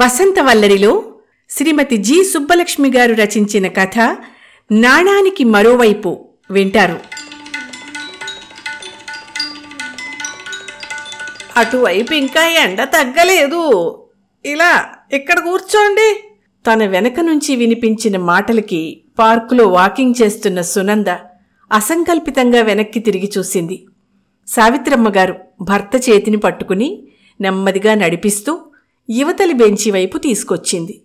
వసంతవల్లరిలో శ్రీమతి G Subbalakshmi గారు రచించిన కథ నాణానికి మరోవైపు వింటారు. అటువైపు ఇంకా ఎండ తగ్గలేదు. ఇలా ఇక్కడ కూర్చోండి. తన వెనక నుంచి వినిపించిన మాటలకి పార్కులో వాకింగ్ చేస్తున్న సునంద అసంకల్పితంగా వెనక్కి తిరిగి చూసింది. సావిత్రమ్మ గారు భర్త చేతిని పట్టుకుని నెమ్మదిగా నడిపిస్తూ యువతలి బెంచి వైపు తీసుకొచ్చింది.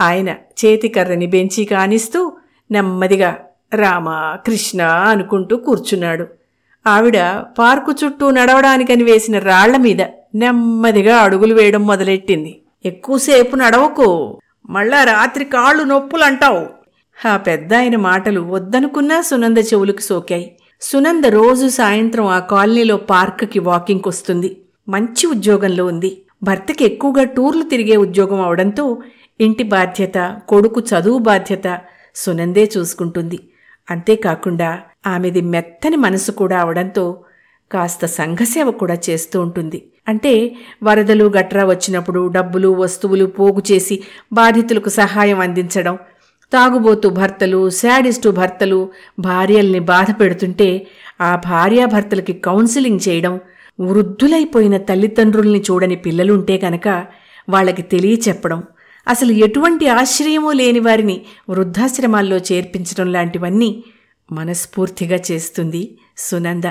ఆయన చేతికర్రని బెంచి కానిస్తూ నెమ్మదిగా రామ కృష్ణ అనుకుంటూ కూర్చున్నాడు. ఆవిడ పార్కు చుట్టూ నడవడానికని వేసిన రాళ్ళ మీద నెమ్మదిగా అడుగులు వేయడం మొదలెట్టింది. ఎక్కువసేపు నడవకు మళ్ళా రాత్రి కాళ్ళు నొప్పులంటావు. ఆ పెద్ద ఆయన మాటలు వద్దనుకున్నా సునంద చెవులకు సోకాయి. సునంద రోజు సాయంత్రం ఆ కాలనీలో పార్కుకి వాకింగ్కి వస్తుంది మంచి ఉద్యోగంలో ఉంది. భర్తకి ఎక్కువగా టూర్లు తిరిగే ఉద్యోగం అవడంతో ఇంటి బాధ్యత కొడుకు చదువు బాధ్యత సునందే చూసుకుంటుంది. అంతేకాకుండా ఆమెది మెత్తని మనసు కూడా అవడంతో కాస్త సంఘసేవ కూడా చేస్తూ ఉంటుంది. అంటే వరదలు గట్రా వచ్చినప్పుడు డబ్బులు వస్తువులు పోగు చేసి బాధితులకు సహాయం అందించడం తాగుబోతు భర్తలు శాడిస్టు భర్తలు భార్యల్ని బాధ పెడుతుంటే ఆ భార్యాభర్తలకి కౌన్సిలింగ్ చేయడం వృద్ధులైపోయిన తల్లిదండ్రుల్ని చూడని పిల్లలుంటే కనుక వాళ్ళకి తెలియచెప్పడం అసలు ఎటువంటి ఆశ్రయమూ లేని వారిని వృద్ధాశ్రమాల్లో చేర్పించడం లాంటివన్నీ మనస్ఫూర్తిగా చేస్తుంది సునంద.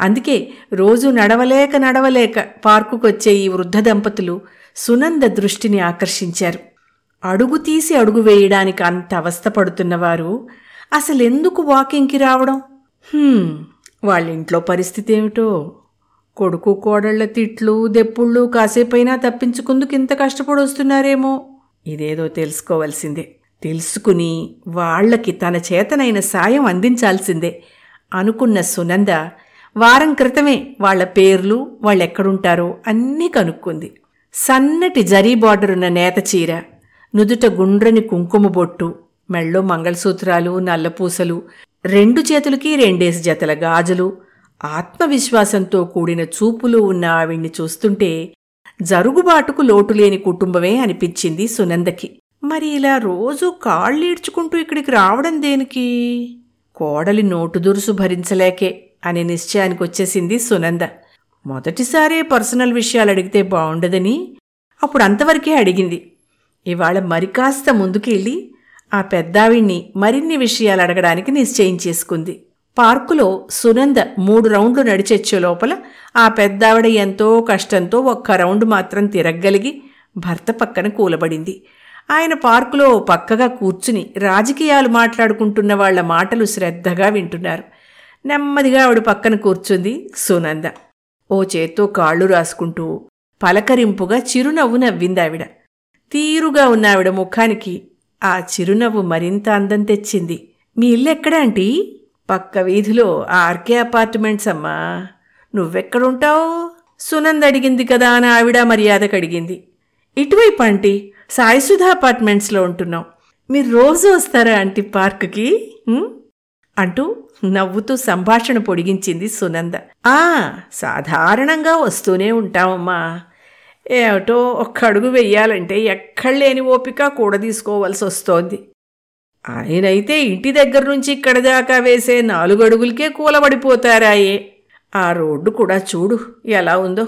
అందుకే రోజు నడవలేక నడవలేక పార్కుకొచ్చే ఈ వృద్ధ దంపతులు సునంద దృష్టిని ఆకర్షించారు. అడుగు తీసి అడుగు వేయడానికి అంత అవస్థపడుతున్నవారు అసలెందుకు వాకింగ్కి రావడం? వాళ్ళ వాళ్ళింట్లో పరిస్థితి ఏమిటో? కొడుకు కోడళ్ళ తిట్లు దెప్పుళ్ళు కాసేపైనా తప్పించుకుందుకు ఇంత కష్టపడి వస్తున్నారేమో ఇదేదో తెలుసుకోవలసిందే. తెలుసుకుని వాళ్ళకి తన చేతనైన సాయం అందించాల్సిందే అనుకున్న సునంద వారం క్రితమే వాళ్ళ పేర్లు వాళ్ళెక్కడుంటారో అన్నీ కనుక్కుంది. సన్నటి జరీ బార్డరున్న నేత చీర నుదుట గుండ్రని కుంకుమ బొట్టు మెళ్ళో మంగళసూత్రాలు నల్లపూసలు రెండు చేతులకి రెండేసి జతల గాజులు ఆత్మవిశ్వాసంతో కూడిన చూపులు ఉన్న ఆవిణ్ణి చూస్తుంటే జరుగుబాటుకు లోటులేని కుటుంబమే అనిపించింది సునందకి. మరి ఇలా రోజూ కాళ్ళీడ్చుకుంటూ ఇక్కడికి రావడం దేనికి? కోడలి నోటు దురుసు భరించలేకే అనే నిశ్చయానికి వచ్చేసింది సునంద. మొదటిసారే పర్సనల్ విషయాలు అడిగితే బావుండదని అప్పుడు అంతవరకే అడిగింది. ఇవాళ మరికాస్త ముందుకెళ్ళి ఆ పెద్దావిణ్ణి మరిన్ని విషయాలు అడగడానికి నిశ్చయించేసుకుంది. పార్కులో సునంద మూడు రౌండ్లు నడిచొచ్చే లోపల ఆ పెద్దావిడ ఎంతో కష్టంతో ఒక్క రౌండ్ మాత్రం తిరగగలిగి భర్త పక్కన కూలబడింది. ఆయన పార్కులో పక్కగా కూర్చుని రాజకీయాలు మాట్లాడుకుంటున్న వాళ్ళ మాటలు శ్రద్ధగా వింటున్నారు. నెమ్మదిగా ఆవిడ పక్కన కూర్చుంది సునంద. ఓ చేత్తో కాళ్ళు రాసుకుంటూ పలకరింపుగా చిరునవ్వు నవ్విందావిడ తీరుగా ఉన్న ఆవిడ ముఖానికి ఆ చిరునవ్వు మరింత అందం తెచ్చింది. మీ ఇల్లు ఎక్కడ ఆంటీ? పక్క వీధిలో ఆర్కే అపార్ట్మెంట్స్ అమ్మా. నువ్వెక్కడుంటావు? సునంద్ అడిగింది కదా అని ఆవిడ మర్యాదకు అడిగింది ఇటువైపు ఆంటీ సాయిసుధ అపార్ట్మెంట్స్లో ఉంటున్నాం. మీరు రోజు వస్తారా ఆంటీ పార్క్కి? అంటూ నవ్వుతూ సంభాషణ పొడిగించింది సునంద. ఆ సాధారణంగా వస్తూనే ఉంటామమ్మా. ఏమిటో ఒక్క అడుగు వెయ్యాలంటే ఎక్కడ లేని ఓపిక కూడా తీసుకోవాల్సి వస్తోంది. ఆయనైతే ఇంటి దగ్గర నుంచి ఇక్కడ దాకా వేసే నాలుగు అడుగులకే కూలబడిపోతారాయే. ఆ రోడ్డు కూడా చూడు ఎలా ఉందో.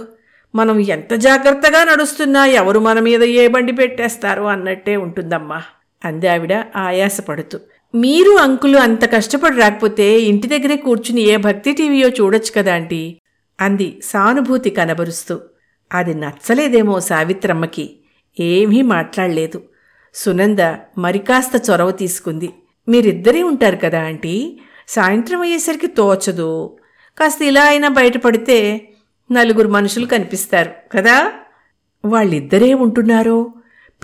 మనం ఎంత జాగ్రత్తగా నడుస్తున్నా ఎవరు మన మీద ఏ బండి పెట్టేస్తారో అన్నట్టే ఉంటుందమ్మా అంది ఆవిడ ఆయాసపడుతూ. మీరు అంకులు అంత కష్టపడి రాకపోతే ఇంటి దగ్గరే కూర్చుని ఏ భక్తి టీవీయో చూడొచ్చు కదా ఆంటీ అంది సానుభూతి కనబరుస్తూ. అది నచ్చలేదేమో సావిత్రమ్మకి. ఏమీ మాట్లాడలేదు. సునంద మరికాస్త చొరవ తీసుకుంది. మీరిద్దరే ఉంటారు కదా ఆంటీ. సాయంత్రం అయ్యేసరికి తోచదు. కాస్త ఇలా అయినా బయటపడితే నలుగురు మనుషులు కనిపిస్తారు కదా? వాళ్ళిద్దరే ఉంటున్నారో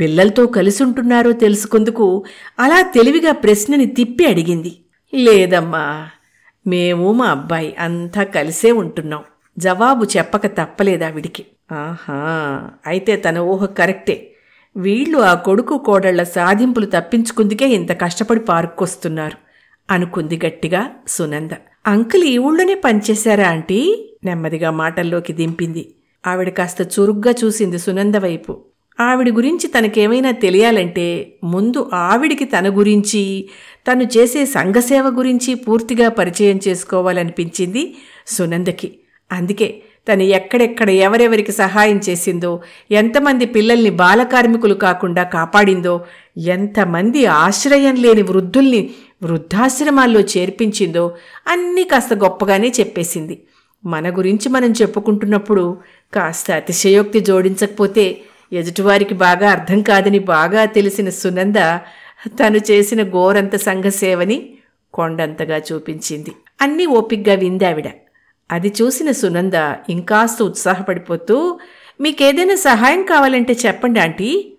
పిల్లలతో కలిసి ఉంటున్నారో తెలుసుకుందుకు అలా తెలివిగా ప్రశ్నని తిప్పి అడిగింది. లేదమ్మా మేము మా అబ్బాయి అంతా కలిసే ఉంటున్నాం. జవాబు చెప్పక తప్పలేదావిడికి ఆహా అయితే తన ఊహ కరెక్టే. వీళ్ళు ఆ కొడుకు కోడళ్ళ సాధింపులు తప్పించుకుందుకే ఇంత కష్టపడి పార్కొస్తున్నారు అనుకుంది గట్టిగా సునంద. అంకుల్ ఈ ఊళ్ళోనే పనిచేశారా ఆంటీ? నెమ్మదిగా మాటల్లోకి దింపింది. ఆవిడ కాస్త చురుగ్గా చూసింది సునంద వైపు. ఆవిడ గురించి తనకేమైనా తెలియాలంటే ముందు ఆవిడికి తన గురించి తను చేసే సంఘసేవ గురించి పూర్తిగా పరిచయం చేసుకోవాలనిపించింది సునందకి. అందుకే తను ఎక్కడెక్కడ ఎవరెవరికి సహాయం చేసిందో ఎంతమంది పిల్లల్ని బాలకార్మికులు కాకుండా కాపాడిందో ఎంతమంది ఆశ్రయం లేని వృద్ధుల్ని వృద్ధాశ్రమాల్లో చేర్పించిందో అన్నీ కాస్త గొప్పగానే చెప్పేసింది. మన గురించి మనం చెప్పుకుంటున్నప్పుడు కాస్త అతిశయోక్తి జోడించకపోతే ఎదుటివారికి బాగా అర్థం కాదని బాగా తెలిసిన సునంద తను చేసిన గోరంత సంఘసేవని కొండంతగా చూపించింది. అన్నీ ఓపిగ్గా విందావిడ. అది చూసిన సునంద ఇంకాస్త ఉత్సాహపడిపోతూ మీకేదైనా సహాయం కావాలంటే చెప్పండి ఆంటీ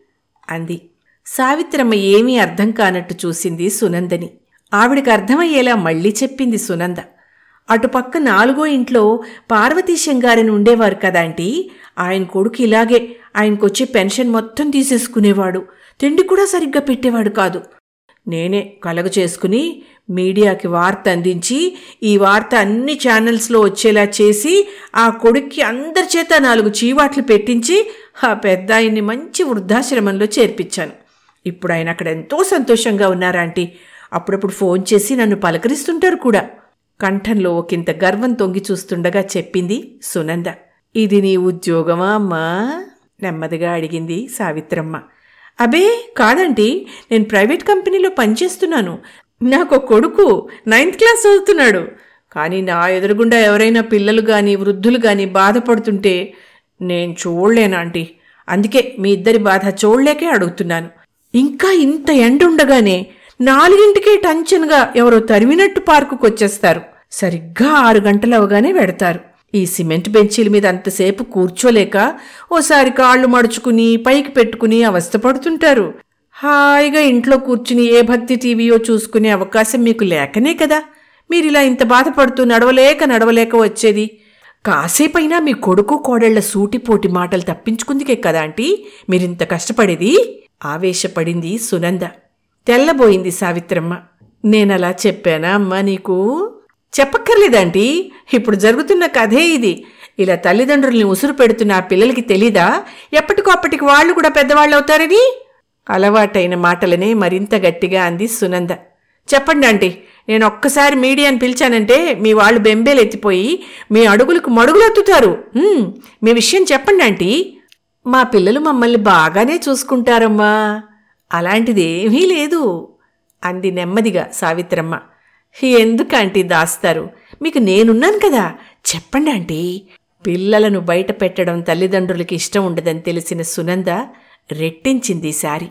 అంది. సావిత్రమ్మ ఏమీ అర్థం కానట్టు చూసింది సునందని. ఆవిడకి అర్థమయ్యేలా మళ్ళీ చెప్పింది సునంద. అటుపక్క నాలుగో ఇంట్లో పార్వతీశం గారిని ఉండేవారు కదాంటీ ఆయన కొడుకు ఇలాగే ఆయనకొచ్చే పెన్షన్ మొత్తం తీసేసుకునేవాడు. తిండి కూడా సరిగ్గా పెట్టేవాడు కాదు. నేనే కలగ చేసుకుని మీడియాకి వార్త అందించి ఈ వార్త అన్ని ఛానల్స్లో వచ్చేలా చేసి ఆ కొడుక్కి అందరి చేత నాలుగు చీవాట్లు పెట్టించి ఆ పెద్ద ఆయన్ని మంచి వృద్ధాశ్రమంలో చేర్పించాను. ఇప్పుడు ఆయన అక్కడ ఎంతో సంతోషంగా ఉన్నారాంటీ అప్పుడప్పుడు ఫోన్ చేసి నన్ను పలకరిస్తుంటారు కూడా. కంఠంలో ఒకంత గర్వం తొంగి చూస్తుండగా చెప్పింది సునంద. ఇది నీ ఉద్యోగమా అమ్మా? నెమ్మదిగా అడిగింది సావిత్రమ్మ. అబే కాదండి నేను ప్రైవేట్ కంపెనీలో పనిచేస్తున్నాను. నాకు కొడుకు నైన్త్ క్లాస్ చదువుతున్నాడు. కానీ నా ఎదురుగుండా ఎవరైనా పిల్లలు కానీ వృద్ధులు కానీ బాధపడుతుంటే నేను చూడలేనా ఆంటీ. అందుకే మీ ఇద్దరి బాధ చూడలేకే అడుగుతున్నాను. ఇంకా ఇంత ఎండ ఉండగానే నాలుగింటికే టంచన్గా ఎవరో తరిమినట్టు పార్కుకు వచ్చేస్తారు సరిగ్గా ఆరు గంటలవగానే పెడతారు ఈ సిమెంట్ బెంచీల మీద అంతసేపు కూర్చోలేక ఓసారి కాళ్ళు మడుచుకుని పైకి పెట్టుకుని అవస్థపడుతుంటారు. హాయిగా ఇంట్లో కూర్చుని ఏ భక్తి టీవీయో చూసుకునే అవకాశం మీకు లేకనే కదా. మీరిలా ఇంత బాధపడుతూ నడవలేక నడవలేక వచ్చేది. కాసేపైనా మీ కొడుకు కోడళ్ళ సూటిపోటి మాటలు తప్పించుకుందికే కదా ఆంటీ. మీరింత కష్టపడేది? ఆవేశపడింది సునంద. తెల్లబోయింది సావిత్రమ్మ. నేనలా చెప్పానా అమ్మా నీకు? చెప్పక్కర్లేదంటీ ఇప్పుడు జరుగుతున్న కథే ఇది. ఇలా తల్లిదండ్రుల్ని ఉసురు పెడుతున్న ఆ పిల్లలకి తెలీదా? ఎప్పటికో అప్పటికి వాళ్ళు కూడా పెద్దవాళ్ళు అవుతారని అలవాటైన మాటలనే మరింత గట్టిగా అంది సునంద. చెప్పండి ఆంటీ. నేను ఒక్కసారి మీడియాని పిలిచానంటే మీ వాళ్ళు బెంబేలు ఎత్తిపోయి మీ అడుగులకు మడుగులెత్తుతారు మీ విషయం చెప్పండి ఆంటీ. మా పిల్లలు మమ్మల్ని బాగానే చూసుకుంటారమ్మా. అలాంటిదేమీ లేదు అంది నెమ్మదిగా సావిత్రమ్మ. ఎందుకంటీ దాస్తారు? మీకు నేనున్నాను కదా. చెప్పండి ఆంటీ. పిల్లలను బయట పెట్టడం తల్లిదండ్రులకి ఇష్టం ఉండదని తెలిసిన సునంద రెట్టించింది ఈసారి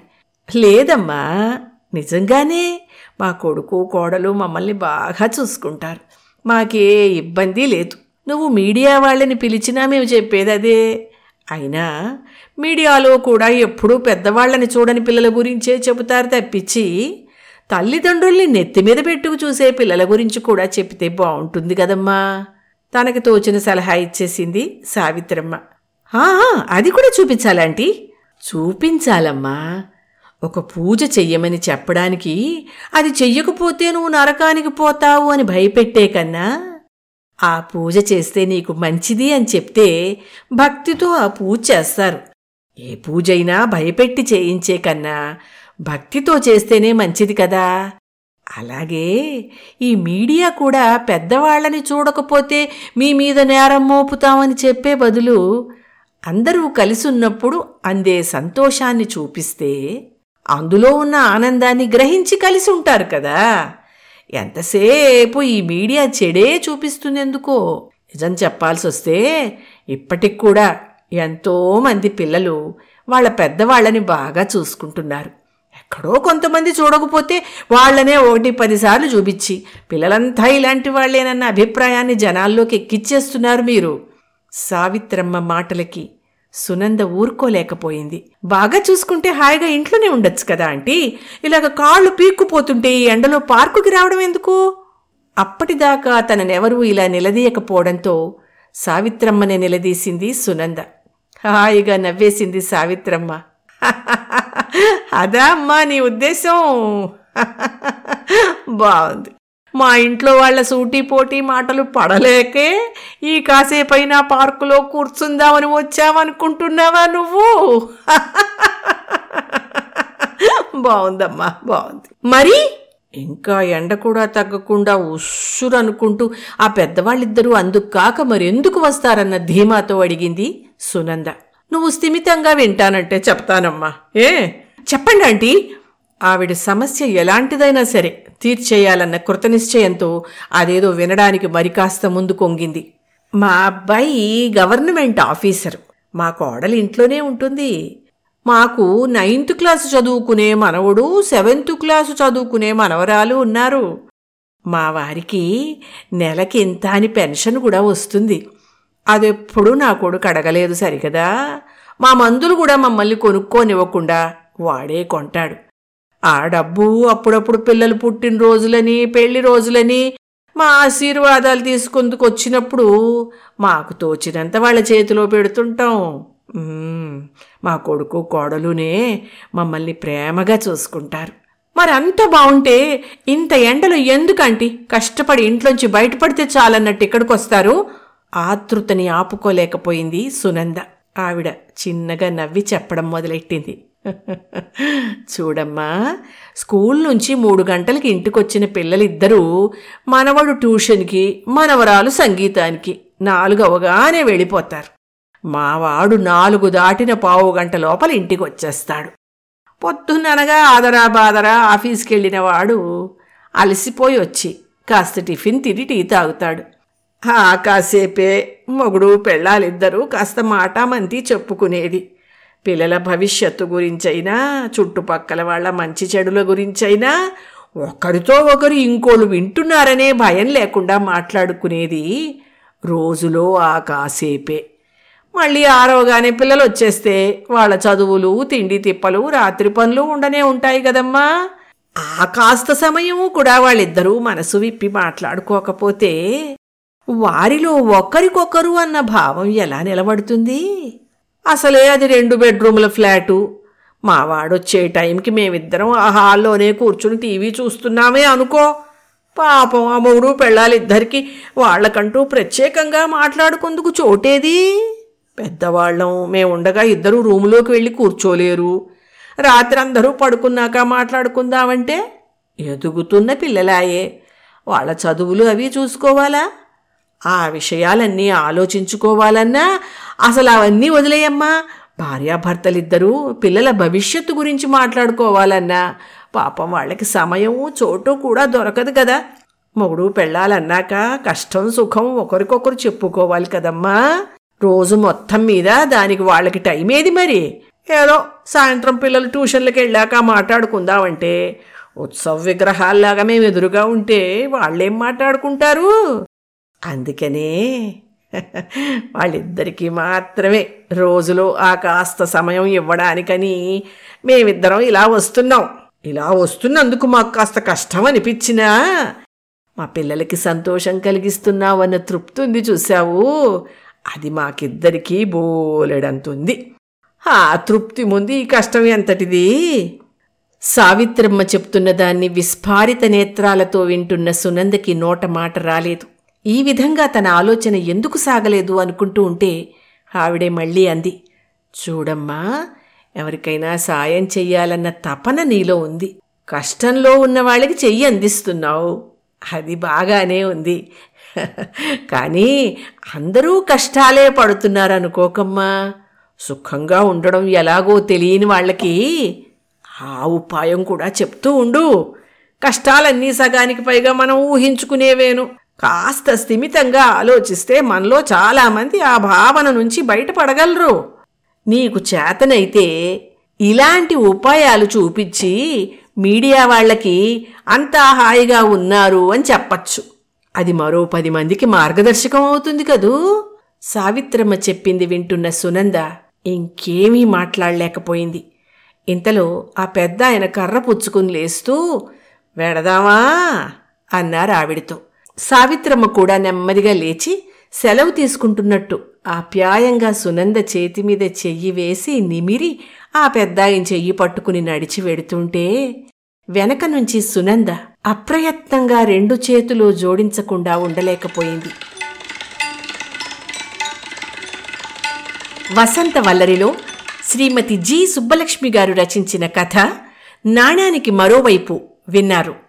లేదమ్మా నిజంగానే మా కొడుకు కోడలు మమ్మల్ని బాగా చూసుకుంటారు. మాకే ఇబ్బంది లేదు. నువ్వు మీడియా వాళ్ళని పిలిచినా మేము చెప్పేది అదే. అయినా మీడియాలో కూడా ఎప్పుడూ పెద్దవాళ్ళని చూడని పిల్లల గురించే చెబుతారు తప్పించి తల్లిదండ్రుల్ని నెత్తి మీద పెట్టుకు చూసే పిల్లల గురించి కూడా చెప్తే బాగుంటుంది కదమ్మా. తనకి తోచిన సలహా ఇచ్చేసింది సావిత్రమ్మ. ఆహా అది కూడా చూపించాలంటీ? చూపించాలమ్మా. ఒక పూజ చెయ్యమని చెప్పడానికి అది చెయ్యకపోతే నువ్వు నరకానికి పోతావు అని భయపెట్టే కన్నా ఆ పూజ చేస్తే నీకు మంచిది అని చెప్తే భక్తితో ఆ పూజ చేస్తారు. ఏ పూజైనా భయపెట్టి చేయించే కన్నా భక్తితో చేస్తేనే మంచిది కదా. అలాగే ఈ మీడియా కూడా పెద్దవాళ్ళని చూడకపోతే మీ మీద నేరం మోపుతామని చెప్పే బదులు అందరూ కలిసి ఉన్నప్పుడు అందే సంతోషాన్ని చూపిస్తే అందులో ఉన్న ఆనందాన్ని గ్రహించి కలిసి ఉంటారు కదా. ఎంతసేపు ఈ మీడియా చెడే చూపిస్తుందెందుకో? నిజం చెప్పాల్సి వస్తే ఇప్పటికి కూడా ఎంతోమంది పిల్లలు వాళ్ళ పెద్దవాళ్ళని బాగా చూసుకుంటున్నారు. ఎక్కడో కొంతమంది చూడకపోతే వాళ్ళనే ఒకటి పదిసార్లు చూపించి పిల్లలంతా ఇలాంటి వాళ్ళేనన్న అభిప్రాయాన్ని జనాల్లోకి ఎక్కిచ్చేస్తున్నారు మీరు. సావిత్రమ్మ మాటలకి సునంద ఊరుకోలేకపోయింది. బాగా చూసుకుంటే హాయిగా ఇంట్లోనే ఉండొచ్చు కదా ఆంటీ? ఇలాగ కాళ్ళు పీక్కుపోతుంటే ఈ ఎండలో పార్కుకి రావడం ఎందుకు? అప్పటిదాకా తననెవరూ ఇలా నిలదీయకపోవడంతో సావిత్రమ్మనే నిలదీసింది సునంద. హాయిగా నవ్వేసింది సావిత్రమ్మ. అదా అమ్మా నీ ఉద్దేశం. బాగుంది. మా ఇంట్లో వాళ్ళ సూటీ పోటీ మాటలు పడలేకే ఈ కాసేపైనా పార్కులో కూర్చుందామని వచ్చావనుకుంటున్నావా నువ్వు? బాగుందమ్మా బాగుంది. మరి ఇంకా ఎండ కూడా తగ్గకుండా ఉస్సురనుకుంటూ ఆ పెద్దవాళ్ళిద్దరూ అందుకు కాక మరెందుకు వస్తారన్న ధీమాతో అడిగింది సునంద. నువ్వు స్థిమితంగా వింటానంటే చెప్తానమ్మా. ఏ? చెప్పండి ఆంటీ. ఆవిడ సమస్య ఎలాంటిదైనా సరే తీర్చేయాలన్న కృతనిశ్చయంతో అదేదో వినడానికి మరి కాస్త ముందు కొంగింది. మా అబ్బాయి గవర్నమెంట్ ఆఫీసరు. మా కోడలు ఇంట్లోనే ఉంటుంది. మాకు నైన్త్ క్లాసు చదువుకునే మనవడు సెవెంత్ క్లాసు చదువుకునే మనవరాలు ఉన్నారు. మా వారికి నెలకి ఇంత అని పెన్షన్ కూడా వస్తుంది. అదెప్పుడు నా కొడుకు అడగలేదు సరికదా మా మందులు కూడా మమ్మల్ని కొనుక్కోనివ్వకుండా వాడే కొంటాడు. ఆ డబ్బు అప్పుడప్పుడు పిల్లలు పుట్టినరోజులని పెళ్ళి రోజులని మా ఆశీర్వాదాలు తీసుకుందుకు వచ్చినప్పుడు మాకు తోచినంత వాళ్ళ చేతిలో పెడుతుంటాం. మా కొడుకు కోడలునే మమ్మల్ని ప్రేమగా చూసుకుంటారు. మరి అంత బాగుంటే ఇంత ఎండలో ఎందుకంటి కష్టపడి ఇంట్లోంచి బయటపడితే చాలన్నట్టు ఇక్కడికి వస్తారు ఆతృతని ఆపుకోలేకపోయింది సునంద. ఆవిడ చిన్నగా నవ్వి చెప్పడం మొదలెట్టింది. చూడమ్మా స్కూల్ నుంచి మూడు గంటలకి ఇంటికొచ్చిన పిల్లలిద్దరూ మనవడు ట్యూషన్కి మనవరాలు సంగీతానికి నాలుగు అవగానే వెళ్ళిపోతారు. మావాడు నాలుగు దాటిన పావు గంట లోపల ఇంటికి వచ్చేస్తాడు పొద్దున్ననగా ఆదరా బాదరా ఆఫీస్కి వెళ్ళిన వాడు అలసిపోయి వచ్చి కాస్త టిఫిన్ తిని టీ తాగుతాడు. కాసేపే మొగుడు పెళ్ళాలిద్దరూ కాస్త మాటామంతి చెప్పుకునేది. పిల్లల భవిష్యత్తు గురించైనా చుట్టుపక్కల వాళ్ళ మంచి చెడుల గురించైనా ఒకరితో ఒకరు ఇంకోళ్ళు వింటున్నారనే భయం లేకుండా మాట్లాడుకునేది రోజులో ఆ కాసేపే మళ్ళీ ఆరవగానే పిల్లలు వచ్చేస్తే వాళ్ళ చదువులు తిండి తిప్పలు రాత్రి పనులు ఉండనే ఉంటాయి కదమ్మా. ఆ కాస్త సమయము కూడా వాళ్ళిద్దరూ మనసు విప్పి మాట్లాడుకోకపోతే వారిలో ఒకరికొకరు అన్న భావం ఎలా నిలబడుతుంది? అసలే అది రెండు బెడ్రూముల ఫ్లాటు. మా వాడొచ్చే టైంకి మేమిద్దరం ఆ హాల్లోనే కూర్చుని టీవీ చూస్తున్నామే అనుకో. పాపం ఆ మూడు పెళ్ళాలిద్దరికీ వాళ్ళకంటూ ప్రత్యేకంగా మాట్లాడుకుందుకు చోటేది? పెద్దవాళ్ళం మేముండగా ఇద్దరు రూములోకి వెళ్ళి కూర్చోలేరు. రాత్రి అందరూ పడుకున్నాక మాట్లాడుకుందామంటే ఎదుగుతున్న పిల్లలాయే. వాళ్ళ చదువులు అవి చూసుకోవాలా? ఆ విషయాలన్నీ ఆలోచించుకోవాలన్నా అసలు అవన్నీ వదిలేయమ్మా. భార్యాభర్తలిద్దరూ పిల్లల భవిష్యత్తు గురించి మాట్లాడుకోవాలన్నా పాపం వాళ్ళకి సమయము చోటు కూడా దొరకదు కదా. మొగుడు పెళ్ళాలన్నాక కష్టం సుఖం ఒకరికొకరు చెప్పుకోవాలి కదమ్మా. రోజు మొత్తం మీద దానికి వాళ్ళకి టైం ఏది మరి? ఏదో సాయంత్రం పిల్లలు ట్యూషన్లకు వెళ్ళాక మాట్లాడుకుందామంటే ఉత్సవ విగ్రహాల్లాగా మేము ఎదురుగా ఉంటే వాళ్ళేం మాట్లాడుకుంటారు? అందుకనే వాళ్ళిద్దరికీ మాత్రమే రోజులో ఆ కాస్త సమయం ఇవ్వడానికని మేమిద్దరం ఇలా వస్తున్నాం. ఇలా వస్తున్నందుకు మాకు కాస్త కష్టం అనిపించినా మా పిల్లలకి సంతోషం కలిగిస్తున్నావన్న తృప్తి ఉంది చూశావు. అది మాకిద్దరికీ బోలెడంతుంది. ఆ తృప్తి ముందు ఈ కష్టం ఎంతటిది? సావిత్రమ్మ చెప్తున్న దాన్ని విస్ఫారిత నేత్రాలతో వింటున్న సునందకి నోట మాట రాలేదు. ఈ విధంగా తన ఆలోచన ఎందుకు సాగలేదు అనుకుంటూ ఉంటే ఆవిడే మళ్ళీ అంది చూడమ్మా ఎవరికైనా సాయం చెయ్యాలన్న తపన నీలో ఉంది. కష్టంలో ఉన్న వాళ్ళకి చెయ్యి అందిస్తున్నావు. అది బాగానే ఉంది. కానీ అందరూ కష్టాలే పడుతున్నారు అనుకోకమ్మా సుఖంగా ఉండడం ఎలాగో తెలియని వాళ్ళకి ఆ ఉపాయం కూడా చెప్తూ ఉండు. కష్టాలన్నీ సగానికి పైగా మనం ఊహించుకునేవేను. కాస్త స్థిమితంగా ఆలోచిస్తే మనలో చాలామంది ఆ భావన నుంచి బయటపడగలరు. నీకు చేతనైతే ఇలాంటి ఉపాయాలు చూపించి మీడియా వాళ్ళకి అంతా హాయిగా ఉన్నారు అని చెప్పచ్చు. అది మరో పది మందికి మార్గదర్శకం అవుతుంది కదూ? సావిత్రమ్మ చెప్పింది వింటున్న సునంద ఇంకేమీ మాట్లాడలేకపోయింది. ఇంతలో ఆ పెద్ద ఆయన కర్ర పుచ్చుకుని లేస్తూ వెడదామా? అన్నారు ఆవిడితో. సావిత్రమ్మ కూడా నెమ్మదిగా లేచి సెలవు తీసుకుంటున్నట్టు ఆప్యాయంగా సునంద చేతి మీద చెయ్యి వేసి నిమిరి ఆ పెద్దాయిన చెయ్యి పట్టుకుని నడిచి వెడుతుంటే వెనక నుంచి సునంద అప్రయత్నంగా రెండు చేతులు జోడించకుండా ఉండలేకపోయింది. వసంత వల్లరిలో శ్రీమతి జి సుబ్బలక్ష్మి గారు రచించిన కథ నాణానికి మరోవైపు విన్నారు.